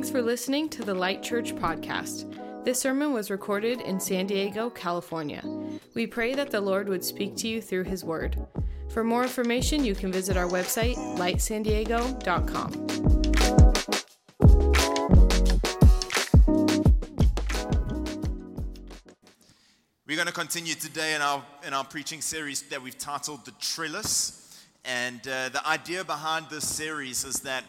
Thanks for listening to the Light Church podcast. This sermon was recorded in San Diego, California. We pray that the Lord would speak to you through His Word. For more information, you can visit our website, lightsandiego.com. We're going to continue today in our, in our preaching series that we've titled The Trellis. And uh, the idea behind this series is that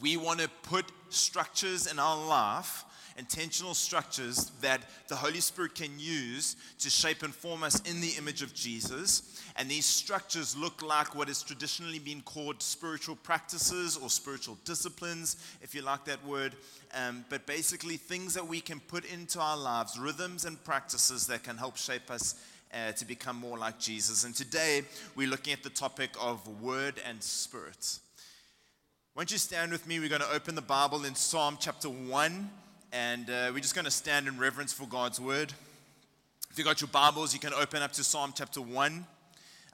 we want to put structures in our life, intentional structures that the Holy Spirit can use to shape and form us in the image of Jesus. And these structures look like what has traditionally been called spiritual practices or spiritual disciplines, if you like that word. Um, but basically, things that we can put into our lives, rhythms and practices that can help shape us uh, to become more like Jesus. And today, we're looking at the topic of word and spirit. Won't you stand with me? We're going to open the Bible in Psalm chapter 1, and uh, we're just going to stand in reverence for God's word. If you've got your Bibles, you can open up to Psalm chapter 1.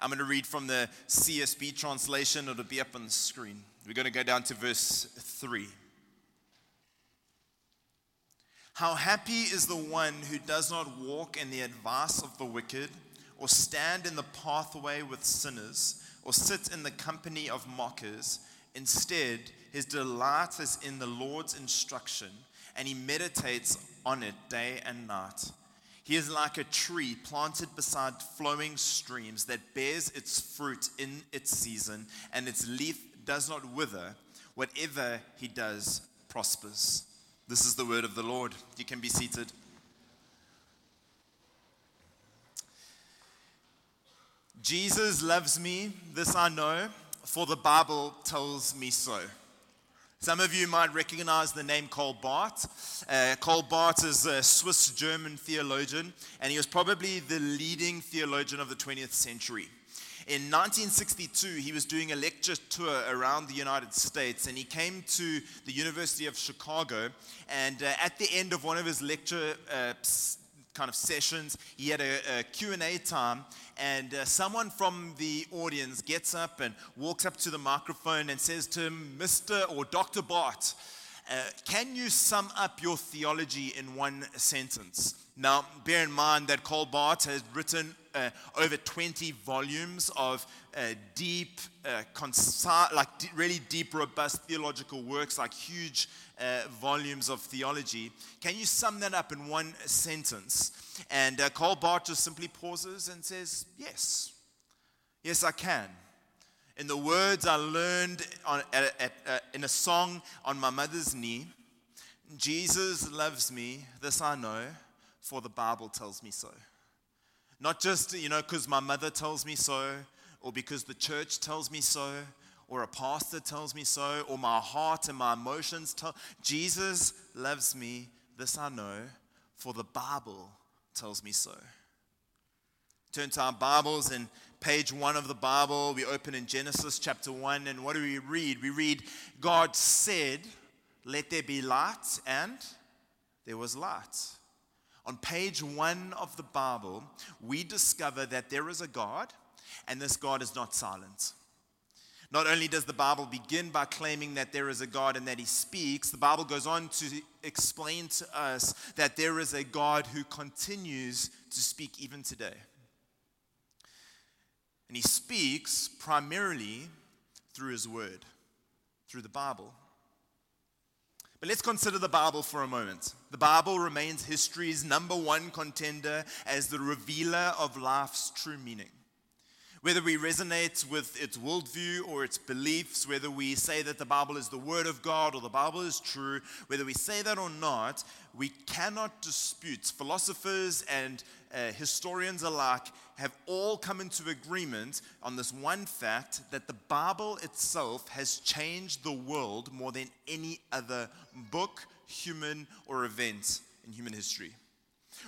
I'm going to read from the CSB translation, it'll be up on the screen. We're going to go down to verse 3. How happy is the one who does not walk in the advice of the wicked, or stand in the pathway with sinners, or sit in the company of mockers Instead, his delight is in the Lord's instruction, and he meditates on it day and night. He is like a tree planted beside flowing streams that bears its fruit in its season, and its leaf does not wither. Whatever he does prospers. This is the word of the Lord. You can be seated. Jesus loves me, this I know for the Bible tells me so. Some of you might recognize the name Karl Barth. Uh, Karl Barth is a Swiss German theologian, and he was probably the leading theologian of the 20th century. In 1962, he was doing a lecture tour around the United States, and he came to the University of Chicago. And uh, at the end of one of his lecture uh, kind of sessions. He had a, a Q&A time, and uh, someone from the audience gets up and walks up to the microphone and says to Mr. or Dr. Barth, uh, can you sum up your theology in one sentence? Now, bear in mind that Karl Barth has written uh, over 20 volumes of uh, deep, uh, conci- like d- really deep, robust theological works, like huge uh, volumes of theology. Can you sum that up in one sentence? And uh, Karl Barth just simply pauses and says, Yes. Yes, I can. In the words I learned on, at, at, uh, in a song on my mother's knee, Jesus loves me, this I know, for the Bible tells me so. Not just, you know, because my mother tells me so, or because the church tells me so, or a pastor tells me so, or my heart and my emotions tell. Jesus loves me, this I know, for the Bible tells me so. Turn to our Bibles and page one of the Bible. We open in Genesis chapter one, and what do we read? We read, God said, Let there be light, and there was light. On page one of the Bible, we discover that there is a God, and this God is not silent. Not only does the Bible begin by claiming that there is a God and that He speaks, the Bible goes on to explain to us that there is a God who continues to speak even today. And he speaks primarily through his word, through the Bible. But let's consider the Bible for a moment. The Bible remains history's number one contender as the revealer of life's true meaning. Whether we resonate with its worldview or its beliefs, whether we say that the Bible is the Word of God or the Bible is true, whether we say that or not, we cannot dispute. Philosophers and uh, historians alike have all come into agreement on this one fact that the Bible itself has changed the world more than any other book, human, or event in human history.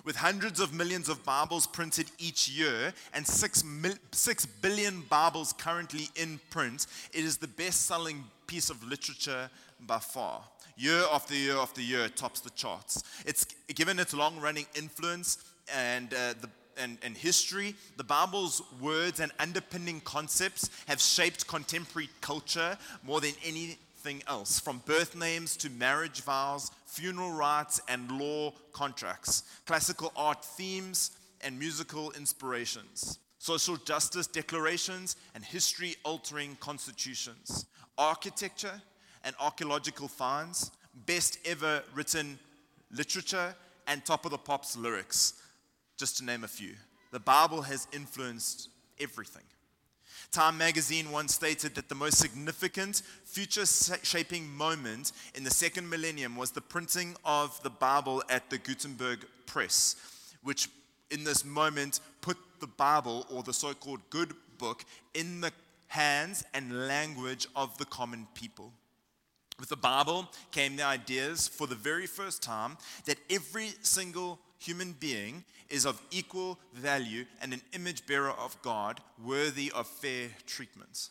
With hundreds of millions of Bibles printed each year and six, mil- six billion Bibles currently in print, it is the best selling piece of literature by far. Year after year after year, it tops the charts. It's given its long running influence and uh, the and, and, history, the Bible's words and underpinning concepts have shaped contemporary culture more than anything else, from birth names to marriage vows, funeral rites, and law contracts, classical art themes, and musical inspirations, social justice declarations, and history altering constitutions, architecture and archaeological finds, best ever written literature, and top of the pops lyrics, just to name a few. The Bible has influenced everything. Time magazine once stated that the most significant future shaping moment in the second millennium was the printing of the Bible at the Gutenberg Press, which in this moment put the Bible or the so called good book in the hands and language of the common people. With the Bible came the ideas for the very first time that every single human being is of equal value and an image bearer of God, worthy of fair treatment.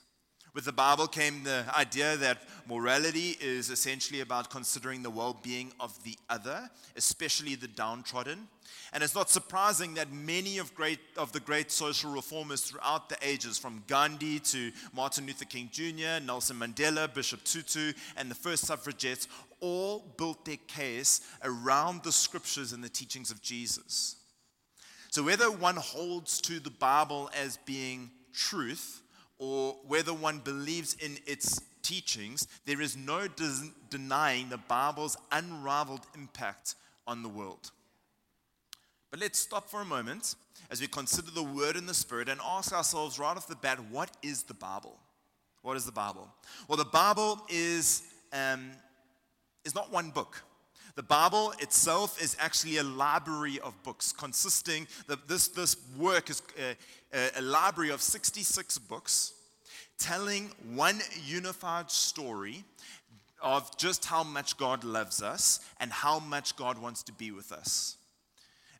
With the Bible came the idea that morality is essentially about considering the well being of the other, especially the downtrodden. And it's not surprising that many of, great, of the great social reformers throughout the ages, from Gandhi to Martin Luther King Jr., Nelson Mandela, Bishop Tutu, and the first suffragettes, all built their case around the scriptures and the teachings of Jesus. So, whether one holds to the Bible as being truth, or whether one believes in its teachings, there is no denying the Bible's unrivaled impact on the world. But let's stop for a moment as we consider the Word and the Spirit and ask ourselves right off the bat what is the Bible? What is the Bible? Well, the Bible is, um, is not one book. The Bible itself is actually a library of books consisting, that this, this work is a, a library of 66 books telling one unified story of just how much God loves us and how much God wants to be with us.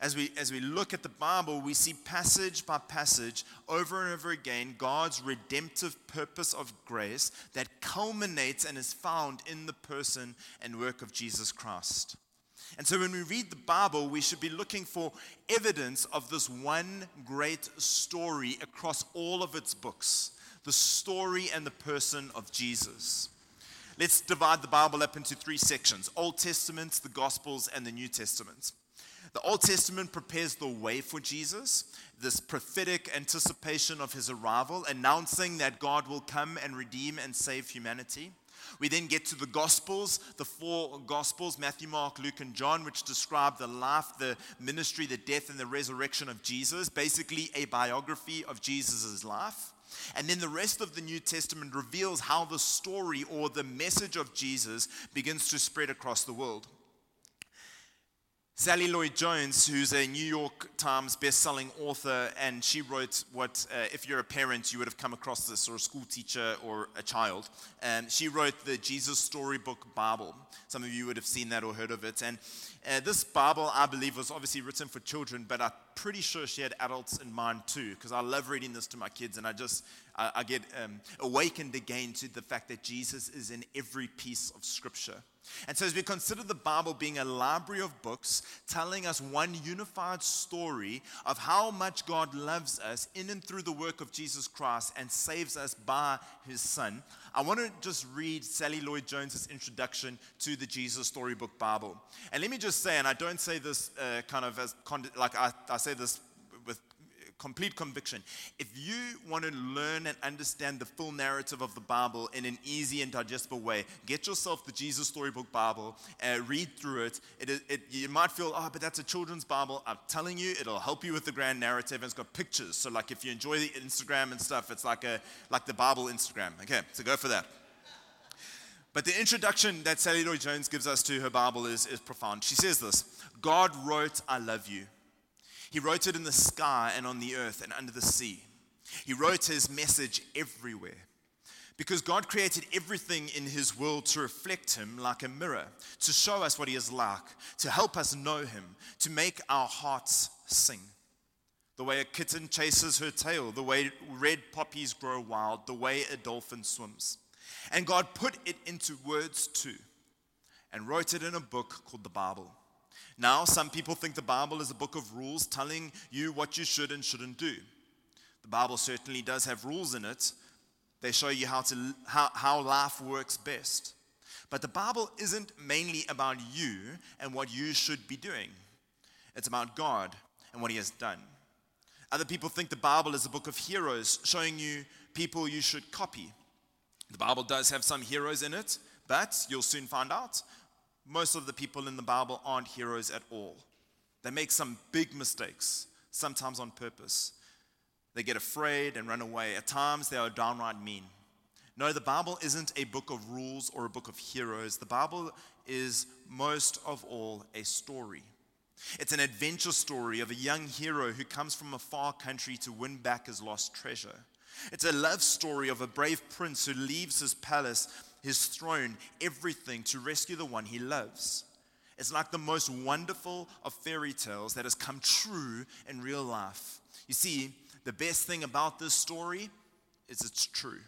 As we, as we look at the Bible, we see passage by passage over and over again God's redemptive purpose of grace that culminates and is found in the person and work of Jesus Christ. And so when we read the Bible, we should be looking for evidence of this one great story across all of its books the story and the person of Jesus. Let's divide the Bible up into three sections Old Testament, the Gospels, and the New Testament. The Old Testament prepares the way for Jesus, this prophetic anticipation of his arrival, announcing that God will come and redeem and save humanity. We then get to the Gospels, the four Gospels Matthew, Mark, Luke, and John, which describe the life, the ministry, the death, and the resurrection of Jesus, basically a biography of Jesus' life. And then the rest of the New Testament reveals how the story or the message of Jesus begins to spread across the world. Sally Lloyd Jones, who's a New York Times best-selling author, and she wrote what, uh, if you're a parent, you would have come across this, or a school teacher, or a child. And she wrote the Jesus Storybook Bible. Some of you would have seen that or heard of it. And uh, this Bible, I believe, was obviously written for children, but I'm pretty sure she had adults in mind too, because I love reading this to my kids, and I just I, I get um, awakened again to the fact that Jesus is in every piece of Scripture. And so, as we consider the Bible being a library of books telling us one unified story of how much God loves us in and through the work of Jesus Christ and saves us by his Son, I want to just read Sally Lloyd Jones's introduction to the Jesus Storybook Bible. And let me just say, and I don't say this uh, kind of as, like I, I say this complete conviction. If you want to learn and understand the full narrative of the Bible in an easy and digestible way, get yourself the Jesus Storybook Bible, uh, read through it. It, it. You might feel, oh, but that's a children's Bible. I'm telling you, it'll help you with the grand narrative. And it's got pictures. So, like, if you enjoy the Instagram and stuff, it's like, a, like the Bible Instagram. Okay, so go for that. But the introduction that Sally Lloyd Jones gives us to her Bible is, is profound. She says this God wrote, I love you. He wrote it in the sky and on the earth and under the sea. He wrote his message everywhere. Because God created everything in his world to reflect him like a mirror, to show us what he is like, to help us know him, to make our hearts sing. The way a kitten chases her tail, the way red poppies grow wild, the way a dolphin swims. And God put it into words too, and wrote it in a book called the Bible. Now, some people think the Bible is a book of rules telling you what you should and shouldn't do. The Bible certainly does have rules in it. They show you how, to, how, how life works best. But the Bible isn't mainly about you and what you should be doing, it's about God and what He has done. Other people think the Bible is a book of heroes showing you people you should copy. The Bible does have some heroes in it, but you'll soon find out most of the people in the Bible aren't heroes at all. They make some big mistakes, sometimes on purpose. They get afraid and run away. At times, they are downright mean. No, the Bible isn't a book of rules or a book of heroes. The Bible is most of all a story. It's an adventure story of a young hero who comes from a far country to win back his lost treasure. It's a love story of a brave prince who leaves his palace, his throne, everything to rescue the one he loves. It's like the most wonderful of fairy tales that has come true in real life. You see, the best thing about this story is it's true.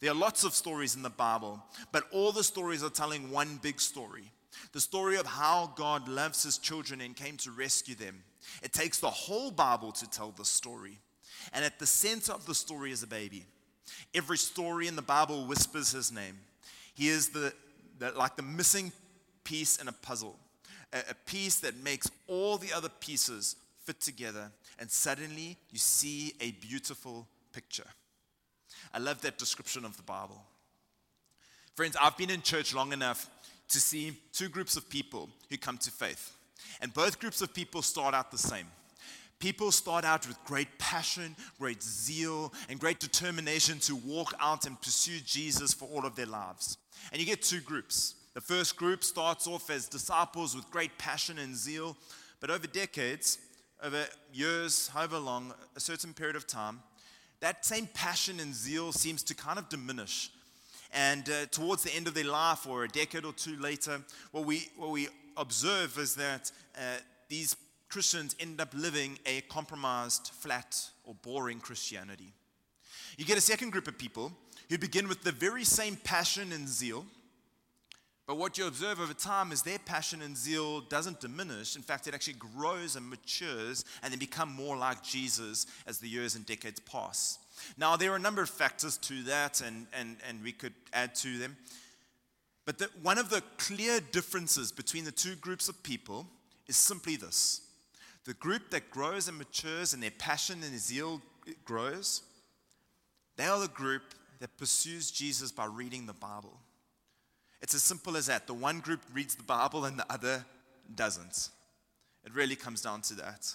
There are lots of stories in the Bible, but all the stories are telling one big story the story of how God loves his children and came to rescue them. It takes the whole Bible to tell the story. And at the center of the story is a baby. Every story in the Bible whispers his name. He is the, the like the missing piece in a puzzle, a, a piece that makes all the other pieces fit together. And suddenly you see a beautiful picture. I love that description of the Bible. Friends, I've been in church long enough to see two groups of people who come to faith. And both groups of people start out the same. People start out with great passion, great zeal, and great determination to walk out and pursue Jesus for all of their lives. And you get two groups. The first group starts off as disciples with great passion and zeal, but over decades, over years, however long, a certain period of time, that same passion and zeal seems to kind of diminish. And uh, towards the end of their life, or a decade or two later, what we, what we observe is that uh, these Christians end up living a compromised, flat, or boring Christianity. You get a second group of people who begin with the very same passion and zeal, but what you observe over time is their passion and zeal doesn't diminish. In fact, it actually grows and matures and they become more like Jesus as the years and decades pass. Now, there are a number of factors to that, and, and, and we could add to them. But the, one of the clear differences between the two groups of people is simply this the group that grows and matures and their passion and their zeal grows, they are the group that pursues Jesus by reading the Bible. It's as simple as that. The one group reads the Bible and the other doesn't. It really comes down to that.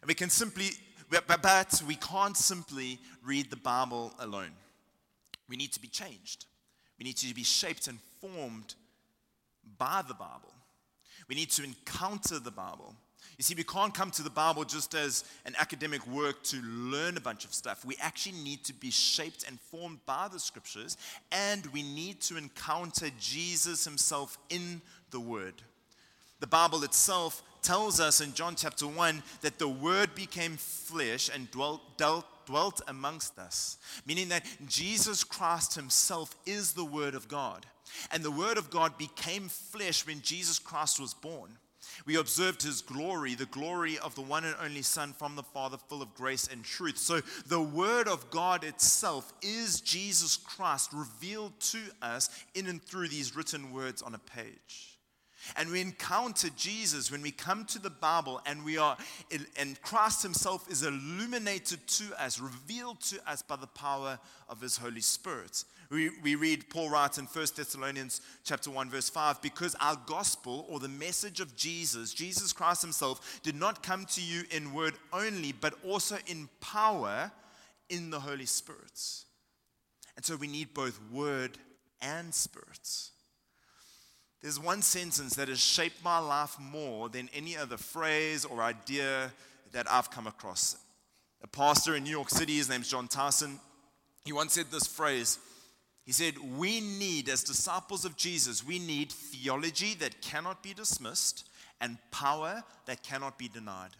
And we can simply, but we can't simply read the Bible alone. We need to be changed. We need to be shaped and formed by the Bible. We need to encounter the Bible. You see, we can't come to the Bible just as an academic work to learn a bunch of stuff. We actually need to be shaped and formed by the scriptures, and we need to encounter Jesus himself in the Word. The Bible itself tells us in John chapter 1 that the Word became flesh and dwelt, dwelt, dwelt amongst us, meaning that Jesus Christ himself is the Word of God. And the Word of God became flesh when Jesus Christ was born. We observed his glory, the glory of the one and only Son from the Father, full of grace and truth. So, the Word of God itself is Jesus Christ revealed to us in and through these written words on a page. And we encounter Jesus when we come to the Bible and we are, and Christ Himself is illuminated to us, revealed to us by the power of His Holy Spirit. We, we read Paul writes in 1 Thessalonians chapter 1, verse 5, because our gospel or the message of Jesus, Jesus Christ Himself, did not come to you in word only, but also in power in the Holy Spirit. And so we need both word and spirit. There's one sentence that has shaped my life more than any other phrase or idea that I've come across. A pastor in New York City, his name's Jon Tyson, he once said this phrase. He said, We need, as disciples of Jesus, we need theology that cannot be dismissed and power that cannot be denied.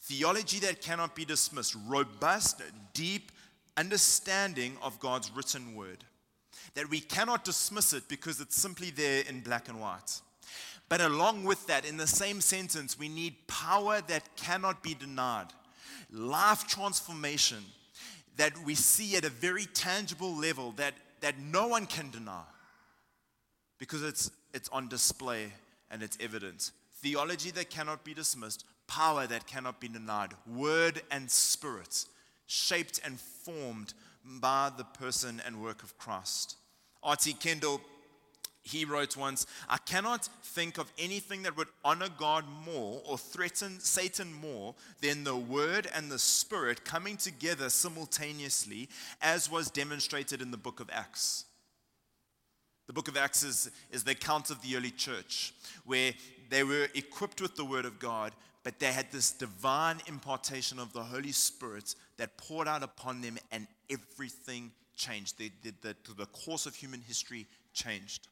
Theology that cannot be dismissed, robust, deep understanding of God's written word that we cannot dismiss it because it's simply there in black and white. But along with that, in the same sentence, we need power that cannot be denied, life transformation that we see at a very tangible level that, that no one can deny. because it's, it's on display and it's evident. Theology that cannot be dismissed, power that cannot be denied, word and spirit, shaped and formed by the person and work of Christ. R.T. Kendall, he wrote once, I cannot think of anything that would honor God more or threaten Satan more than the Word and the Spirit coming together simultaneously, as was demonstrated in the book of Acts. The book of Acts is, is the account of the early church, where they were equipped with the Word of God, but they had this divine impartation of the Holy Spirit that poured out upon them, and everything changed. The, the, the, the course of human history changed.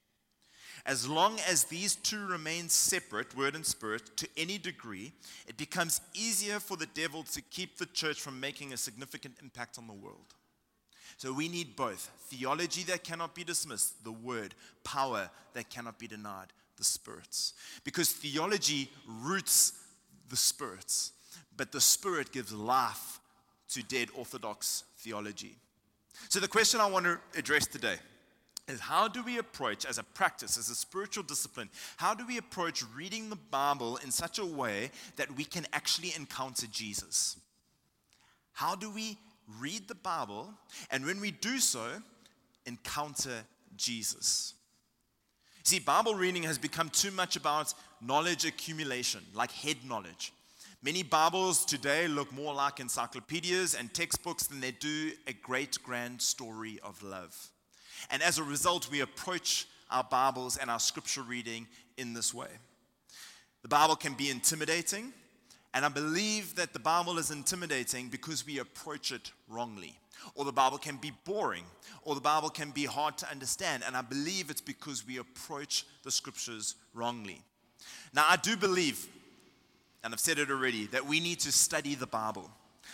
As long as these two remain separate, word and spirit, to any degree, it becomes easier for the devil to keep the church from making a significant impact on the world. So we need both theology that cannot be dismissed, the word, power that cannot be denied, the spirits. Because theology roots the spirits, but the spirit gives life to dead orthodox theology. So the question I want to address today is how do we approach, as a practice, as a spiritual discipline, how do we approach reading the Bible in such a way that we can actually encounter Jesus? How do we read the Bible, and when we do so, encounter Jesus. See, Bible reading has become too much about knowledge accumulation, like head knowledge. Many Bibles today look more like encyclopedias and textbooks than they do a great grand story of love. And as a result, we approach our Bibles and our scripture reading in this way. The Bible can be intimidating, and I believe that the Bible is intimidating because we approach it wrongly. Or the Bible can be boring, or the Bible can be hard to understand. And I believe it's because we approach the scriptures wrongly. Now, I do believe, and I've said it already, that we need to study the Bible.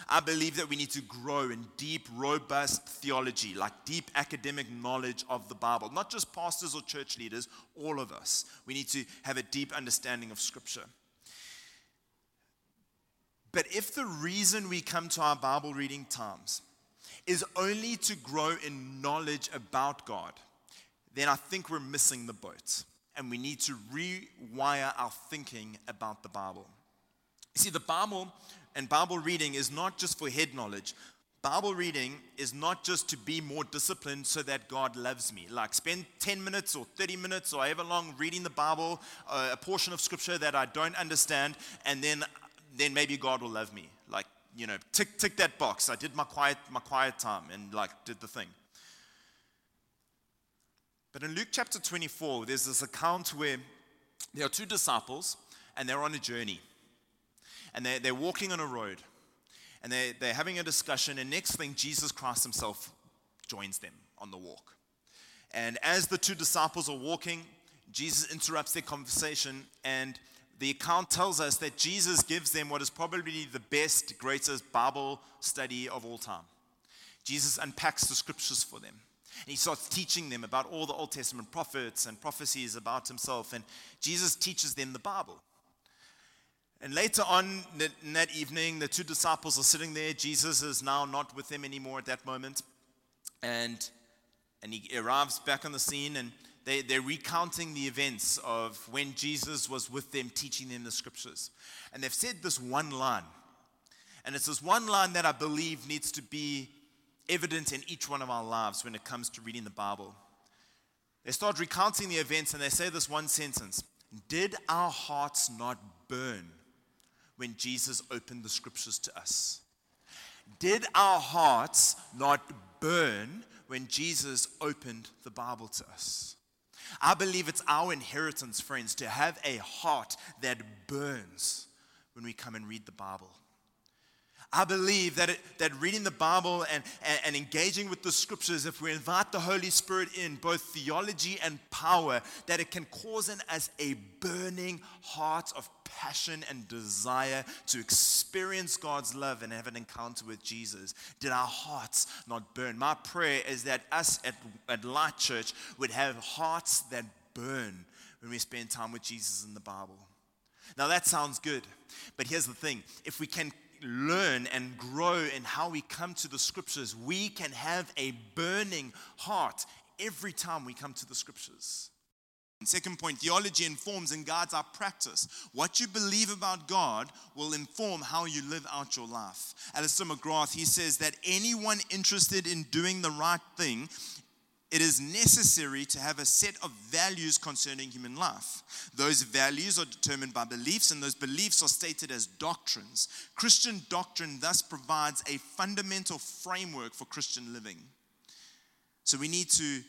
I believe that we need to grow in deep, robust theology, like deep academic knowledge of the Bible. Not just pastors or church leaders, all of us. We need to have a deep understanding of Scripture. But if the reason we come to our Bible reading times is only to grow in knowledge about God, then I think we're missing the boat. And we need to rewire our thinking about the Bible. You see, the Bible and Bible reading is not just for head knowledge. Bible reading is not just to be more disciplined so that God loves me. Like spend 10 minutes or 30 minutes or however long reading the Bible, uh, a portion of scripture that I don't understand, and then then maybe God will love me. Like, you know, tick, tick that box. I did my quiet, my quiet time and like did the thing. But in Luke chapter 24, there's this account where there are two disciples and they're on a journey. And they're, they're walking on a road. And they're, they're having a discussion. And next thing, Jesus Christ himself joins them on the walk. And as the two disciples are walking, Jesus interrupts their conversation and the account tells us that Jesus gives them what is probably the best, greatest Bible study of all time. Jesus unpacks the scriptures for them. And he starts teaching them about all the Old Testament prophets and prophecies about himself. And Jesus teaches them the Bible. And later on in that evening, the two disciples are sitting there. Jesus is now not with them anymore at that moment. And, and he arrives back on the scene and they, they're recounting the events of when Jesus was with them teaching them the scriptures. And they've said this one line. And it's this one line that I believe needs to be evident in each one of our lives when it comes to reading the Bible. They start recounting the events and they say this one sentence Did our hearts not burn when Jesus opened the scriptures to us? Did our hearts not burn when Jesus opened the Bible to us? I believe it's our inheritance, friends, to have a heart that burns when we come and read the Bible. I believe that, it, that reading the Bible and, and, and, engaging with the scriptures, if we invite the Holy Spirit in, both theology and power, that it can cause in us a burning heart of passion and desire to experience God's love and have an encounter with Jesus. Did our hearts not burn? My prayer is that us at, at Light Church would have hearts that burn when we spend time with Jesus in the Bible. Now that sounds good, but here's the thing if we can learn and grow in how we come to the scriptures, we can have a burning heart every time we come to the scriptures. Second point, theology informs and guides our practice. What you believe about God will inform how you live out your life. Alister McGrath, he says that anyone interested in doing the right thing it is necessary to have a set of values concerning human life. Those values are determined by beliefs, and those beliefs are stated as doctrines. Christian doctrine thus provides a fundamental framework for Christian living. So we need to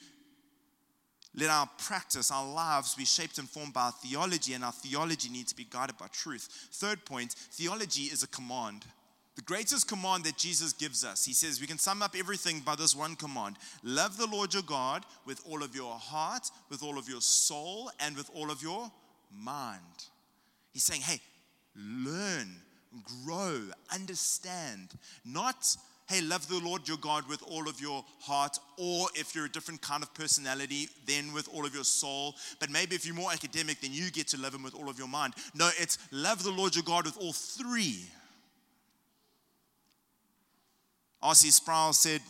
let our practice, our lives be shaped and formed by our theology, and our theology needs to be guided by truth. Third point theology is a command. The greatest command that Jesus gives us, he says, we can sum up everything by this one command love the Lord your God with all of your heart, with all of your soul, and with all of your mind. He's saying, hey, learn, grow, understand. Not, hey, love the Lord your God with all of your heart, or if you're a different kind of personality, then with all of your soul. But maybe if you're more academic, then you get to love him with all of your mind. No, it's love the Lord your God with all three R.C. Sproul said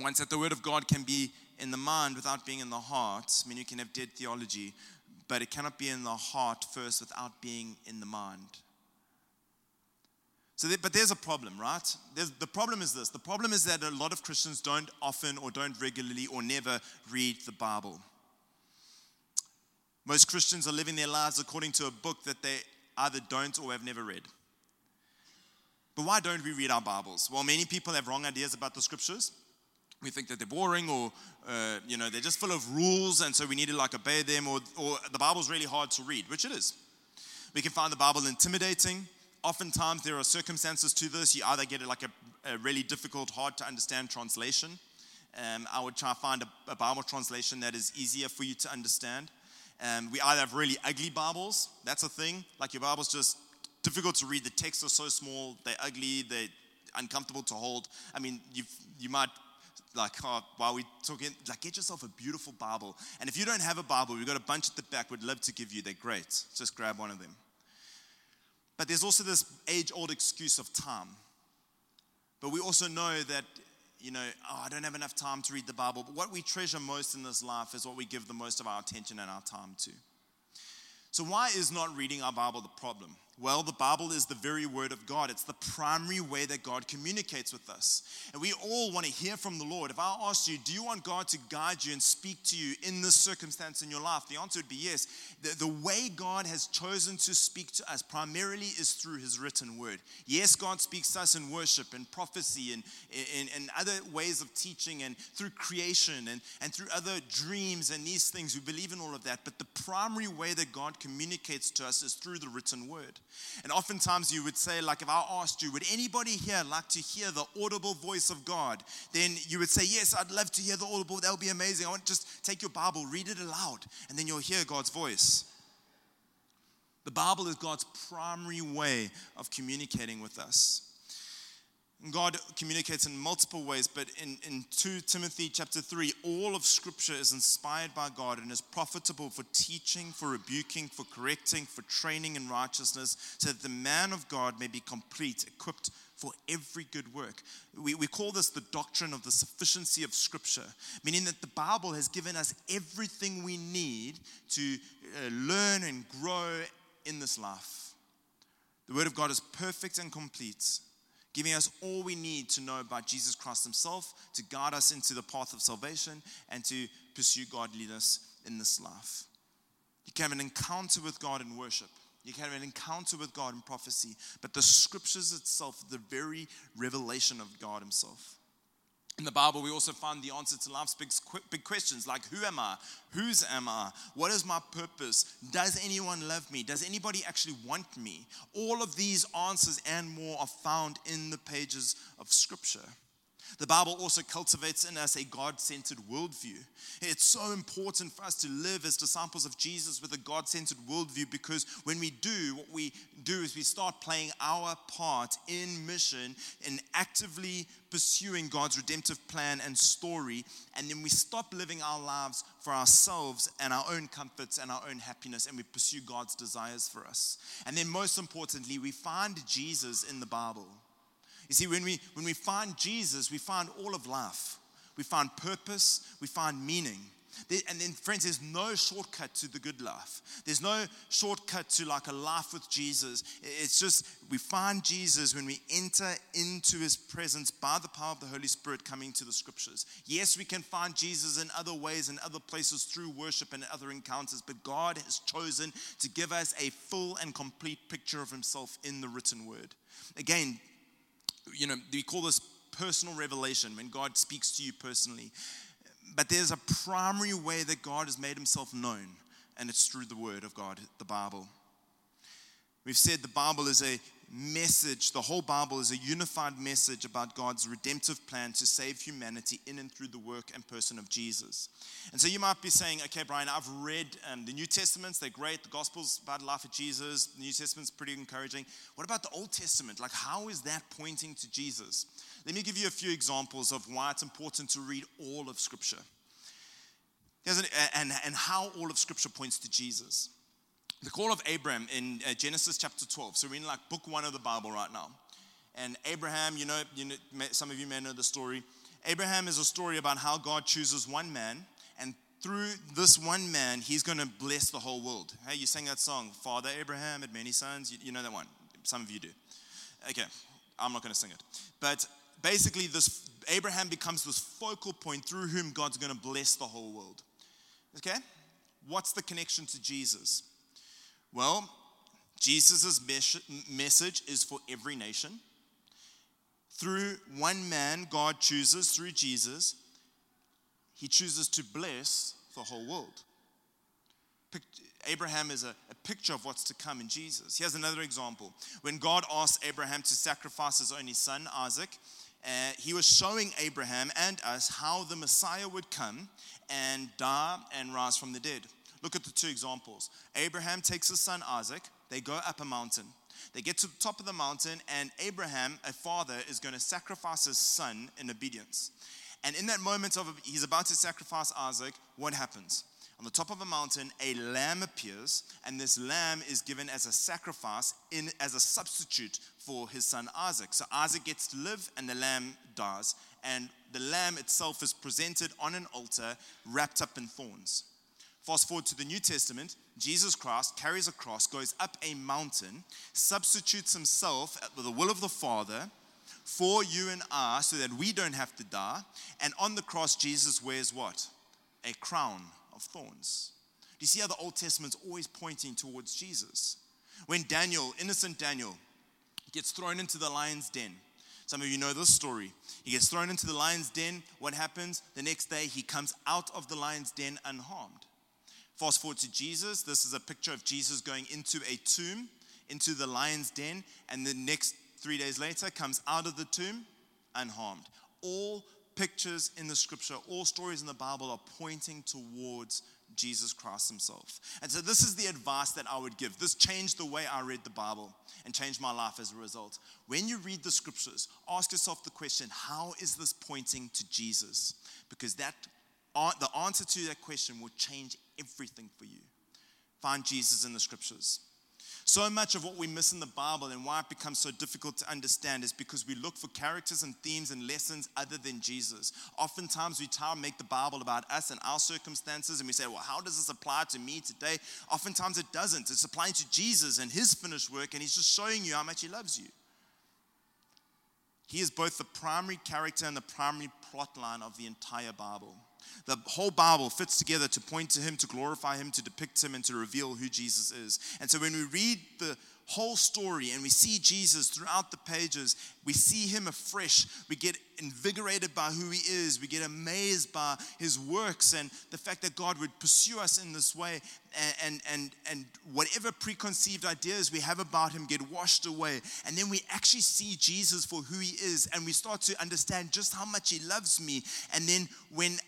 once that the Word of God can be in the mind without being in the heart. I mean, you can have dead theology, but it cannot be in the heart first without being in the mind. So, but there's a problem, right? There's, the problem is this the problem is that a lot of Christians don't often or don't regularly or never read the Bible. Most Christians are living their lives according to a book that they either don't or have never read. But why don't we read our Bibles? Well, many people have wrong ideas about the scriptures. We think that they're boring or, uh, you know, they're just full of rules and so we need to like obey them or, or the Bible's really hard to read, which it is. We can find the Bible intimidating. Oftentimes there are circumstances to this. You either get like a, a really difficult, hard to understand translation. Um, I would try to find a, a, Bible translation that is easier for you to understand. Um, we either have really ugly Bibles, that's a thing, like your Bible's just difficult to read. The texts are so small, they're ugly, they're uncomfortable to hold. I mean, you you might like oh, while we talking, like get yourself a beautiful Bible. And if you don't have a Bible, we've got a bunch at the back. We'd love to give you. They're great. Just grab one of them. But there's also this age-old excuse of time. But we also know that you know, oh, I don't have enough time to read the Bible. But what we treasure most in this life is what we give the most of our attention and our time to. So, why is not reading our Bible the problem? Well, the Bible is the very word of God. It's the primary way that God communicates with us. And we all want to hear from the Lord. If I asked you, do you want God to guide you and speak to you in this circumstance in your life? The answer would be yes. The, the way God has chosen to speak to us primarily is through his written word. Yes, God speaks to us in worship and prophecy and, and, and other ways of teaching and through creation and, and through other dreams and these things. We believe in all of that. But the primary way that God communicates to us is through the written word. And oftentimes you would say, like, if I asked you, would anybody here like to hear the audible voice of God? Then you would say, Yes, I'd love to hear the audible. That would be amazing. I want to just take your Bible, read it aloud, and then you'll hear God's voice. The Bible is God's primary way of communicating with us. God communicates in multiple ways, but in, in 2 Timothy chapter 3, all of Scripture is inspired by God and is profitable for teaching, for rebuking, for correcting, for training in righteousness, so that the man of God may be complete, equipped for every good work. We, we call this the doctrine of the sufficiency of Scripture, meaning that the Bible has given us everything we need to uh, learn and grow in this life. The Word of God is perfect and complete giving us all we need to know about Jesus Christ Himself, to guide us into the path of salvation, and to pursue godliness in this life. You can have an encounter with God in worship. You can have an encounter with God in prophecy, but the scriptures itself, the very revelation of God Himself. In the Bible, we also find the answer to life's big, big questions like who am I? Whose am I? What is my purpose? Does anyone love me? Does anybody actually want me? All of these answers and more are found in the pages of Scripture. The Bible also cultivates in us a God centered worldview. It's so important for us to live as disciples of Jesus with a God centered worldview because when we do, what we do is we start playing our part in mission and actively pursuing God's redemptive plan and story. And then we stop living our lives for ourselves and our own comforts and our own happiness and we pursue God's desires for us. And then, most importantly, we find Jesus in the Bible. You see, when we, when we find Jesus, we find all of life. We find purpose, we find meaning. And then, friends, there's no shortcut to the good life. There's no shortcut to like a life with Jesus. It's just we find Jesus when we enter into his presence by the power of the Holy Spirit coming to the scriptures. Yes, we can find Jesus in other ways and other places through worship and other encounters, but God has chosen to give us a full and complete picture of himself in the written word. Again, you know, we call this personal revelation when God speaks to you personally. But there's a primary way that God has made himself known, and it's through the word of God, the Bible. We've said the Bible is a message, the whole Bible is a unified message about God's redemptive plan to save humanity in and through the work and person of Jesus. And so you might be saying, okay, Brian, I've read um, the New Testaments, they're great. The Gospels about the life of Jesus, the New Testament's pretty encouraging. What about the Old Testament? Like, how is that pointing to Jesus? Let me give you a few examples of why it's important to read all of Scripture and, and how all of Scripture points to Jesus. The call of Abraham in uh, Genesis chapter 12. So we're in like book one of the Bible right now. And Abraham, you know, you know, some of you may know the story. Abraham is a story about how God chooses one man, and through this one man, he's going to bless the whole world. Hey, you sang that song, Father Abraham had many sons. You, you know that one. Some of you do. Okay, I'm not going to sing it. But basically, this Abraham becomes this focal point through whom God's going to bless the whole world. Okay? What's the connection to Jesus? Well, Jesus' message is for every nation. Through one man, God chooses, through Jesus, he chooses to bless the whole world. Abraham is a, a, picture of what's to come in Jesus. Here's another example. When God asked Abraham to sacrifice his only son, Isaac, uh, he was showing Abraham and us how the Messiah would come and die and rise from the dead. Look at the two examples. Abraham takes his son Isaac, they go up a mountain. They get to the top of the mountain, and Abraham, a father, is going to sacrifice his son in obedience. And in that moment of he's about to sacrifice Isaac, what happens? On the top of a mountain, a lamb appears, and this lamb is given as a sacrifice in as a substitute for his son Isaac. So Isaac gets to live, and the lamb dies, and the lamb itself is presented on an altar wrapped up in thorns. Fast forward to the New Testament, Jesus Christ carries a cross, goes up a mountain, substitutes himself with the will of the Father for you and I so that we don't have to die. And on the cross, Jesus wears what? A crown of thorns. Do you see how the Old Testament's always pointing towards Jesus? When Daniel, innocent Daniel, gets thrown into the lion's den, some of you know this story. He gets thrown into the lion's den. What happens? The next day, he comes out of the lion's den unharmed. Fast forward to Jesus. This is a picture of Jesus going into a tomb, into the lion's den, and the next three days later comes out of the tomb unharmed. All pictures in the scripture, all stories in the Bible are pointing towards Jesus Christ himself. And so, this is the advice that I would give. This changed the way I read the Bible and changed my life as a result. When you read the scriptures, ask yourself the question how is this pointing to Jesus? Because that the answer to that question will change everything for you. Find Jesus in the scriptures. So much of what we miss in the Bible and why it becomes so difficult to understand is because we look for characters and themes and lessons other than Jesus. Oftentimes we try to make the Bible about us and our circumstances and we say, well, how does this apply to me today? Oftentimes it doesn't. It's applying to Jesus and his finished work and he's just showing you how much he loves you. He is both the primary character and the primary plot line of the entire Bible. The whole Bible fits together to point to Him, to glorify Him, to depict Him, and to reveal who Jesus is. And so when we read the whole story and we see Jesus throughout the pages, we see him afresh. We get invigorated by who he is. We get amazed by his works and the fact that God would pursue us in this way and, and, and whatever preconceived ideas we have about him get washed away. And then we actually see Jesus for who he is and we start to understand just how much he loves me. And then when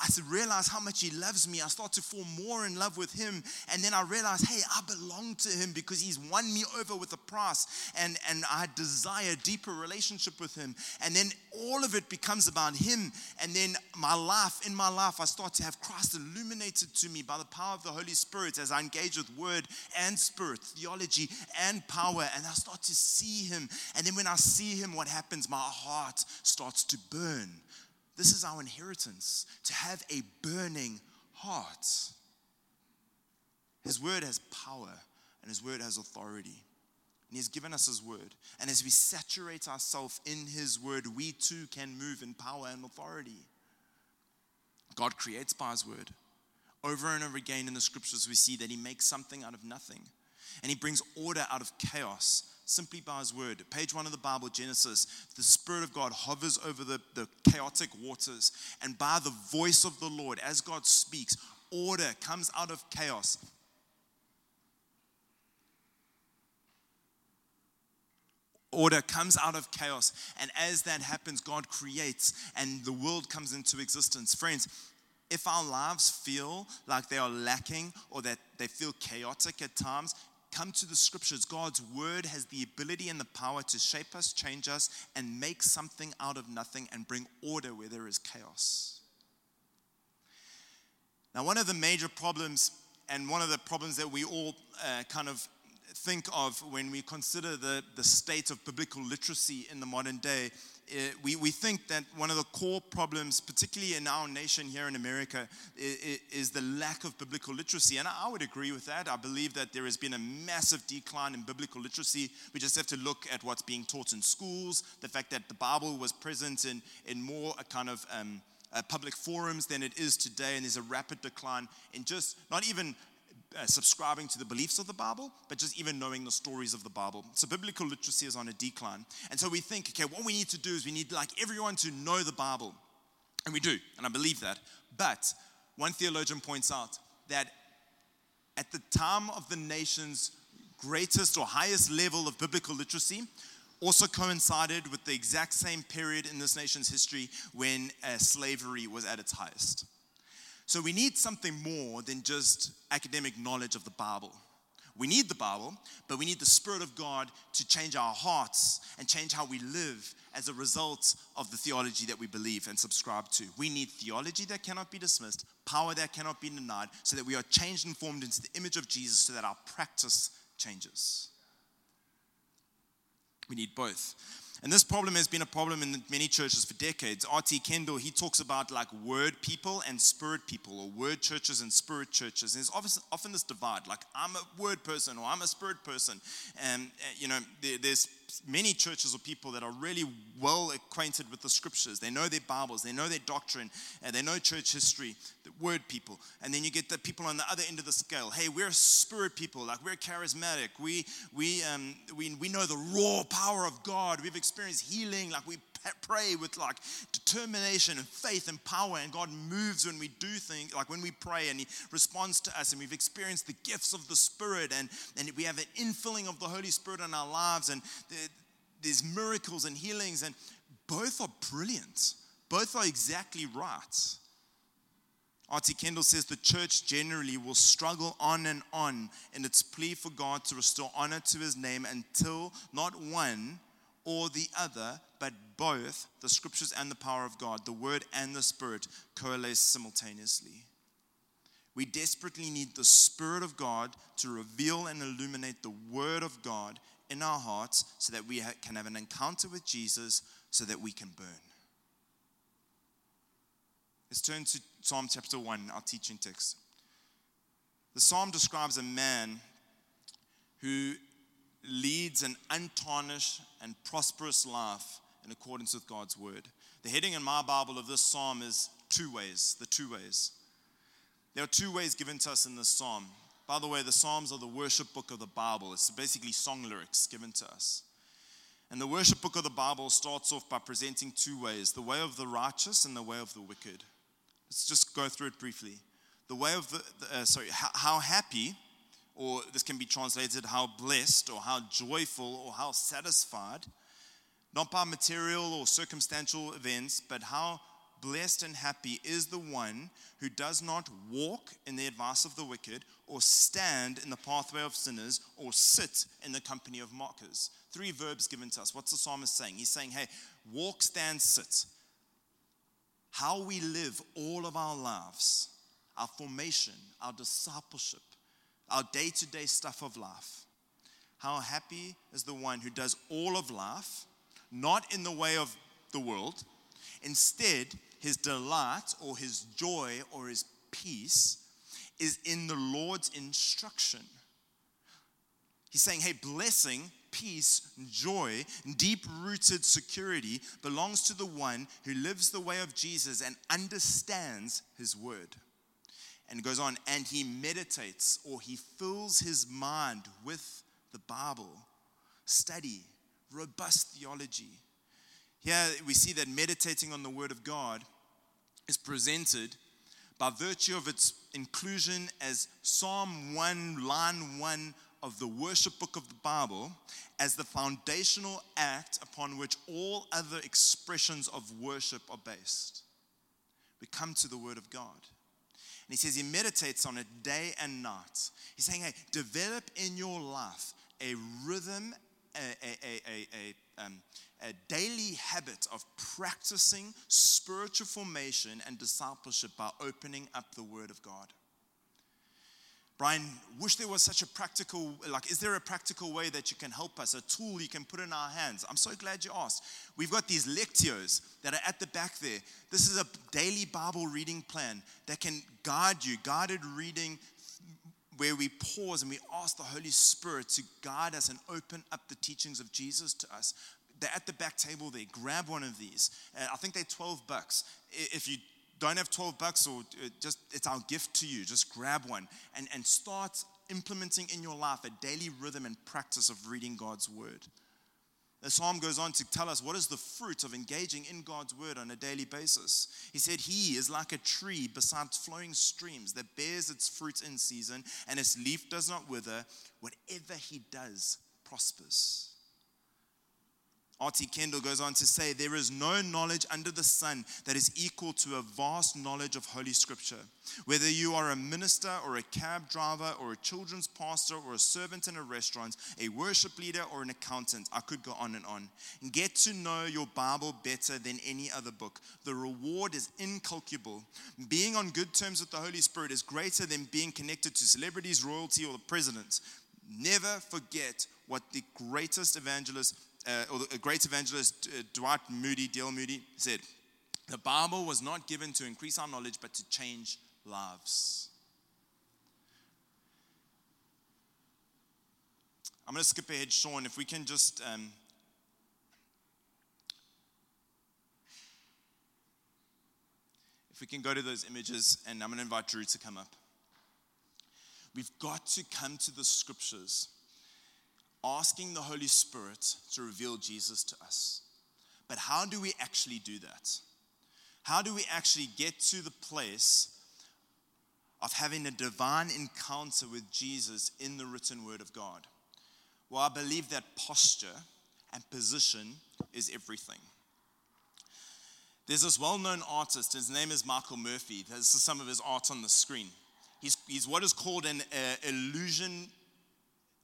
I realize how much he loves me. I start to fall more in love with him. And then I realize, hey, I belong to him because he's won me over with a price. And, and I desire deeper relationship with him. And then all of it becomes about him. And then my life, in my life, I start to have Christ illuminated to me by the power of the Holy Spirit as I engage with word and spirit, theology and power. And I start to see him. And then when I see him, what happens? My heart starts to burn this is our inheritance to have a burning heart. His word has power and his word has authority. And he's given us his word. And as we saturate ourselves in his word, we too can move in power and authority. God creates by his word. Over and over again in the scriptures, we see that he makes something out of nothing. And he brings order out of chaos simply by his word. Page one of the Bible, Genesis, the Spirit of God hovers over the, the chaotic waters. And by the voice of the Lord, as God speaks, order comes out of chaos. Order comes out of chaos. And as that happens, God creates and the world comes into existence. Friends, if our lives feel like they are lacking or that they feel chaotic at times, come to the scriptures. God's word has the ability and the power to shape us, change us, and make something out of nothing and bring order where there is chaos. Now, one of the major problems, and one of the problems that we all uh, kind of think of when we consider the, the state of biblical literacy in the modern day we, we think that one of the core problems, particularly in our nation here in America, is, is the lack of biblical literacy. And I would agree with that. I believe that there has been a massive decline in biblical literacy. We just have to look at what's being taught in schools, the fact that the Bible was present in, in more a kind of um, uh, public forums than it is today, and there's a rapid decline in just not even uh, subscribing to the beliefs of the Bible, but just even knowing the stories of the Bible. So biblical literacy is on a decline. And so we think, okay, what we need to do is we need like everyone to know the Bible. And we do, and I believe that. But one theologian points out that at the time of the nation's greatest or highest level of biblical literacy, also coincided with the exact same period in this nation's history when uh, slavery was at its highest. So we need something more than just academic knowledge of the Bible. We need the Bible, but we need the Spirit of God to change our hearts and change how we live as a result of the theology that we believe and subscribe to. We need theology that cannot be dismissed, power that cannot be denied, so that we are changed and formed into the image of Jesus so that our practice changes. We need both. And this problem has been a problem in many churches for decades. R.T. Kendall, he talks about like word people and spirit people, or word churches and spirit churches. And there's often this divide, like I'm a word person or I'm a spirit person. And, uh, you know, there's many churches or people that are really well acquainted with the scriptures. They know their Bibles, they know their doctrine, and they know church history, the word people. And then you get the people on the other end of the scale. Hey, we're spirit people, like we're charismatic. We, we, um, we, we know the raw power of God. We've experienced healing, like we pray with like determination and faith and power, and God moves when we do things, like when we pray, and He responds to us, and we've experienced the gifts of the Spirit, and, and we have an infilling of the Holy Spirit in our lives, and there's miracles and healings, and both are brilliant. Both are exactly right. R.T. Kendall says the church generally will struggle on and on in its plea for God to restore honor to his name until not one or the other, but both, the scriptures and the power of God, the word and the spirit, coalesce simultaneously. We desperately need the Spirit of God to reveal and illuminate the Word of God in our hearts so that we can have an encounter with Jesus so that we can burn. Let's turn to Psalm chapter 1, our teaching text. The psalm describes a man who leads an untarnished and prosperous life in accordance with God's word. The heading in my Bible of this psalm is two ways, the two ways. There are two ways given to us in this psalm. By the way, the Psalms are the worship book of the Bible. It's basically song lyrics given to us. And the worship book of the Bible starts off by presenting two ways the way of the righteous and the way of the wicked. Let's just go through it briefly. The way of the, uh, sorry, how, how happy or this can be translated how blessed or how joyful or how satisfied, not by material or circumstantial events, but how blessed and happy is the one who does not walk in the advice of the wicked, or stand in the pathway of sinners, or sit in the company of mockers. Three verbs given to us. What's the psalmist saying? He's saying, hey, walk, stand, sit. How we live all of our lives, our formation, our discipleship, our day to day stuff of life. How happy is the one who does all of life, not in the way of the world. Instead, his delight or his joy or his peace is in the Lord's instruction. He's saying, hey, blessing, peace, joy, deep rooted security belongs to the one who lives the way of Jesus and understands his word. And it goes on, and he meditates or he fills his mind with the Bible, study, robust theology. Here we see that meditating on the word of God is presented by virtue of its inclusion as Psalm 1, line 1 of the worship book of the Bible as the foundational act upon which all other expressions of worship are based. We come to the Word of God. And he says he meditates on it day and night. He's saying, hey, develop in your life a rhythm, a, a, a, um, a daily habit of practicing spiritual formation and discipleship by opening up the Word of God. Brian, wish there was such a practical, like, is there a practical way that you can help us, a tool you can put in our hands? I'm so glad you asked. We've got these lectios that are at the back there. This is a daily Bible reading plan that can guide you, guided reading where we pause and we ask the Holy Spirit to guide us and open up the teachings of Jesus to us. They're at the back table there. Grab one of these. Uh, I think they're 12 bucks. If you don't have 12 bucks or uh, just it's our gift to you just grab one and, and start implementing in your life a daily rhythm and practice of reading god's word the psalm goes on to tell us what is the fruit of engaging in god's word on a daily basis. He said he is like a tree beside flowing streams that bears its fruit in season and its leaf does not wither. Whatever he does prospers R.T. Kendall goes on to say, There is no knowledge under the sun that is equal to a vast knowledge of Holy Scripture. Whether you are a minister or a cab driver or a children's pastor or a servant in a restaurant, a worship leader or an accountant, I could go on and on. Get to know your Bible better than any other book. The reward is incalculable. Being on good terms with the Holy Spirit is greater than being connected to celebrities, royalty, or the president. Never forget what the greatest evangelist uh, or the great evangelist uh, Dwight Moody, D.L. Moody, said, The Bible was not given to increase our knowledge, but to change lives. I'm going to skip ahead, Sean. If we can just. Um, if we can go to those images, and I'm going to invite Drew to come up. We've got to come to the scriptures asking the Holy Spirit to reveal Jesus to us. But how do we actually do that? How do we actually get to the place of having a divine encounter with Jesus in the written word of God? Well, I believe that posture and position is everything. There's this well known artist, his name is Michael Murphy. This is some of his art on the screen. He's, he's what is called an uh, illusion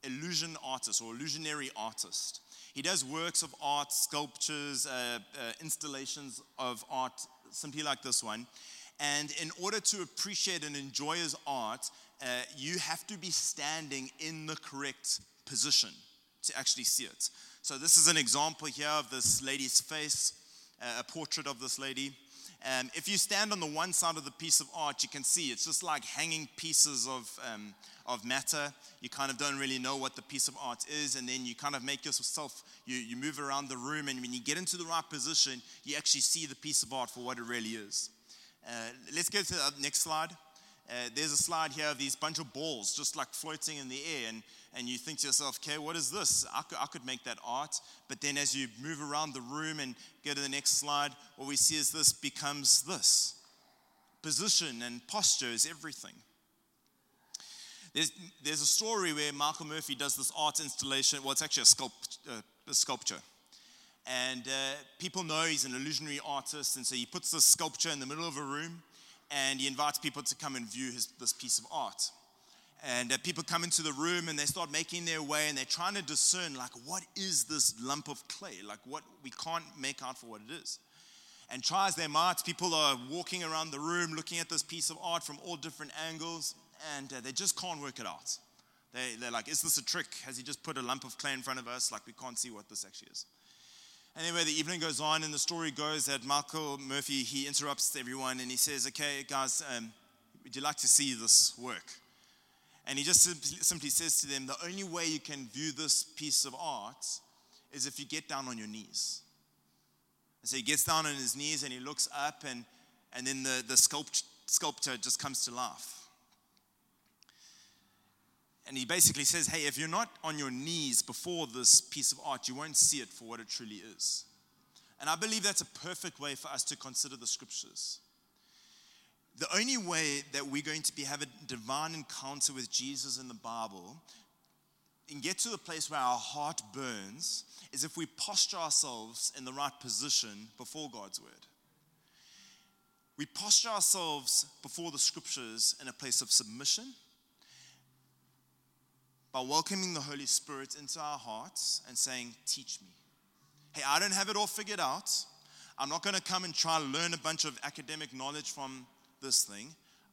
illusion artist or illusionary artist. He does works of art, sculptures, uh, uh, installations of art, simply like this one. And in order to appreciate and enjoy his art, uh, you have to be standing in the correct position to actually see it. So, this is an example here of this lady's face, uh, a portrait of this lady. If you stand on the one side of the piece of art, you can see it's just like hanging pieces of, um, of matter. You kind of don't really know what the piece of art is, and then you kind of make yourself, you, you move around the room, and when you get into the right position, you actually see the piece of art for what it really is. Uh, let's go to the next slide. Uh, there's a slide here of these bunch of balls just like floating in the air, and and you think to yourself, okay, what is this? I could, I could make that art. But then as you move around the room and go to the next slide, what we see is this becomes this. Position and posture is everything. There's, there's a story where Michael Murphy does this art installation. Well, it's actually a, sculpt, uh, a sculpture. And uh, people know he's an illusionary artist. And so he puts this sculpture in the middle of a room and he invites people to come and view his, this piece of art and uh, people come into the room and they start making their way and they're trying to discern like what is this lump of clay? Like what we can't make out for what it is. And try as they might people are walking around the room looking at this piece of art from all different angles and uh, they just can't work it out. They, they're like is this a trick? Has he just put a lump of clay in front of us? Like we can't see what this actually is. Anyway, the evening goes on, and the story goes that Michael Murphy he interrupts everyone and he says, "Okay, guys, um, Would you like to see this work? And he just simply says to them, The only way you can view this piece of art is if you get down on your knees. And so he gets down on his knees and he looks up, and, and then the, the sculpt, sculpture just comes to life. And he basically says, Hey, if you're not on your knees before this piece of art, you won't see it for what it truly is. And I believe that's a perfect way for us to consider the scriptures. The only way that we're going to be have a divine encounter with Jesus in the Bible and get to the place where our heart burns is if we posture ourselves in the right position before God's word. We posture ourselves before the scriptures in a place of submission by welcoming the Holy Spirit into our hearts and saying, Teach me. Hey, I don't have it all figured out. I'm not going to come and try to learn a bunch of academic knowledge from this thing.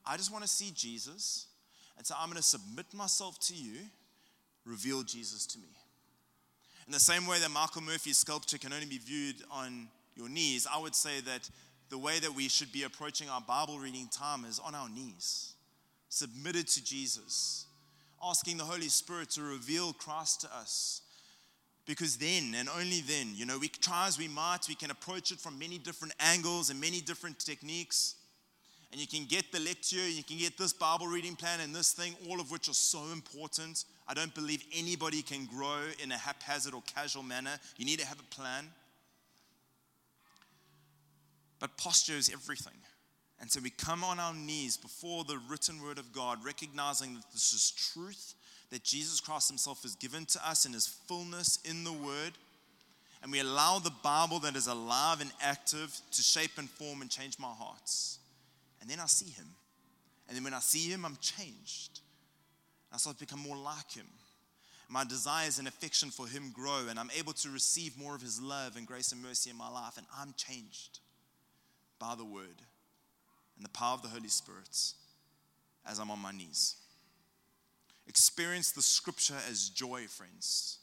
I just want to see Jesus. And so I'm going to submit myself to you, reveal Jesus to me. In the same way that Michael Murphy's sculpture can only be viewed on your knees, I would say that the way that we should be approaching our Bible reading time is on our knees, submitted to Jesus, asking the Holy Spirit to reveal Christ to us. Because then and only then, you know, we try as we might, we can approach it from many different angles and many different techniques. And you can get the lecture, you can get this Bible reading plan and this thing, all of which are so important. I don't believe anybody can grow in a haphazard or casual manner. You need to have a plan. But posture is everything. And so we come on our knees before the written word of God, recognizing that this is truth, that Jesus Christ Himself has given to us in His fullness in the word. And we allow the Bible that is alive and active to shape and form and change my hearts. And then I see Him. And then when I see Him, I'm changed. I start to become more like Him. My desires and affection for Him grow, and I'm able to receive more of His love and grace and mercy in my life, and I'm changed by the Word and the power of the Holy Spirit as I'm on my knees. Experience the scripture as joy, friends.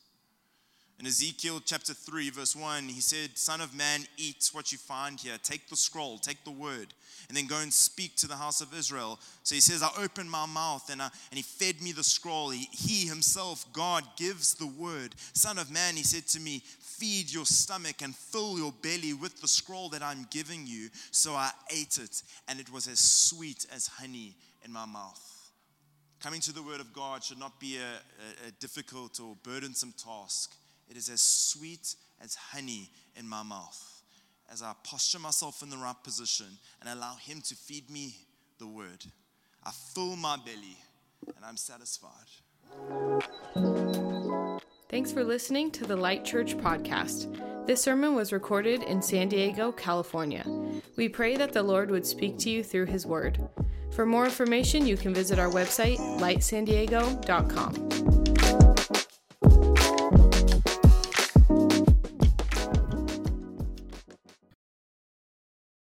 In Ezekiel chapter 3, verse 1, he said, Son of man, eat what you find here. Take the scroll, take the word, and then go and speak to the house of Israel. So he says, I opened my mouth and, I, and he fed me the scroll. He, he himself, God, gives the word. Son of man, he said to me, Feed your stomach and fill your belly with the scroll that I'm giving you. So I ate it, and it was as sweet as honey in my mouth. Coming to the word of God should not be a, a, a difficult or burdensome task it is as sweet as honey in my mouth as I posture myself in the right position and allow Him to feed me the word. I fill my belly and I'm satisfied. Thanks for listening to the Light Church podcast. This sermon was recorded in San Diego, California. We pray that the Lord would speak to you through His Word. For more information, you can visit our website, lightsandiego.com.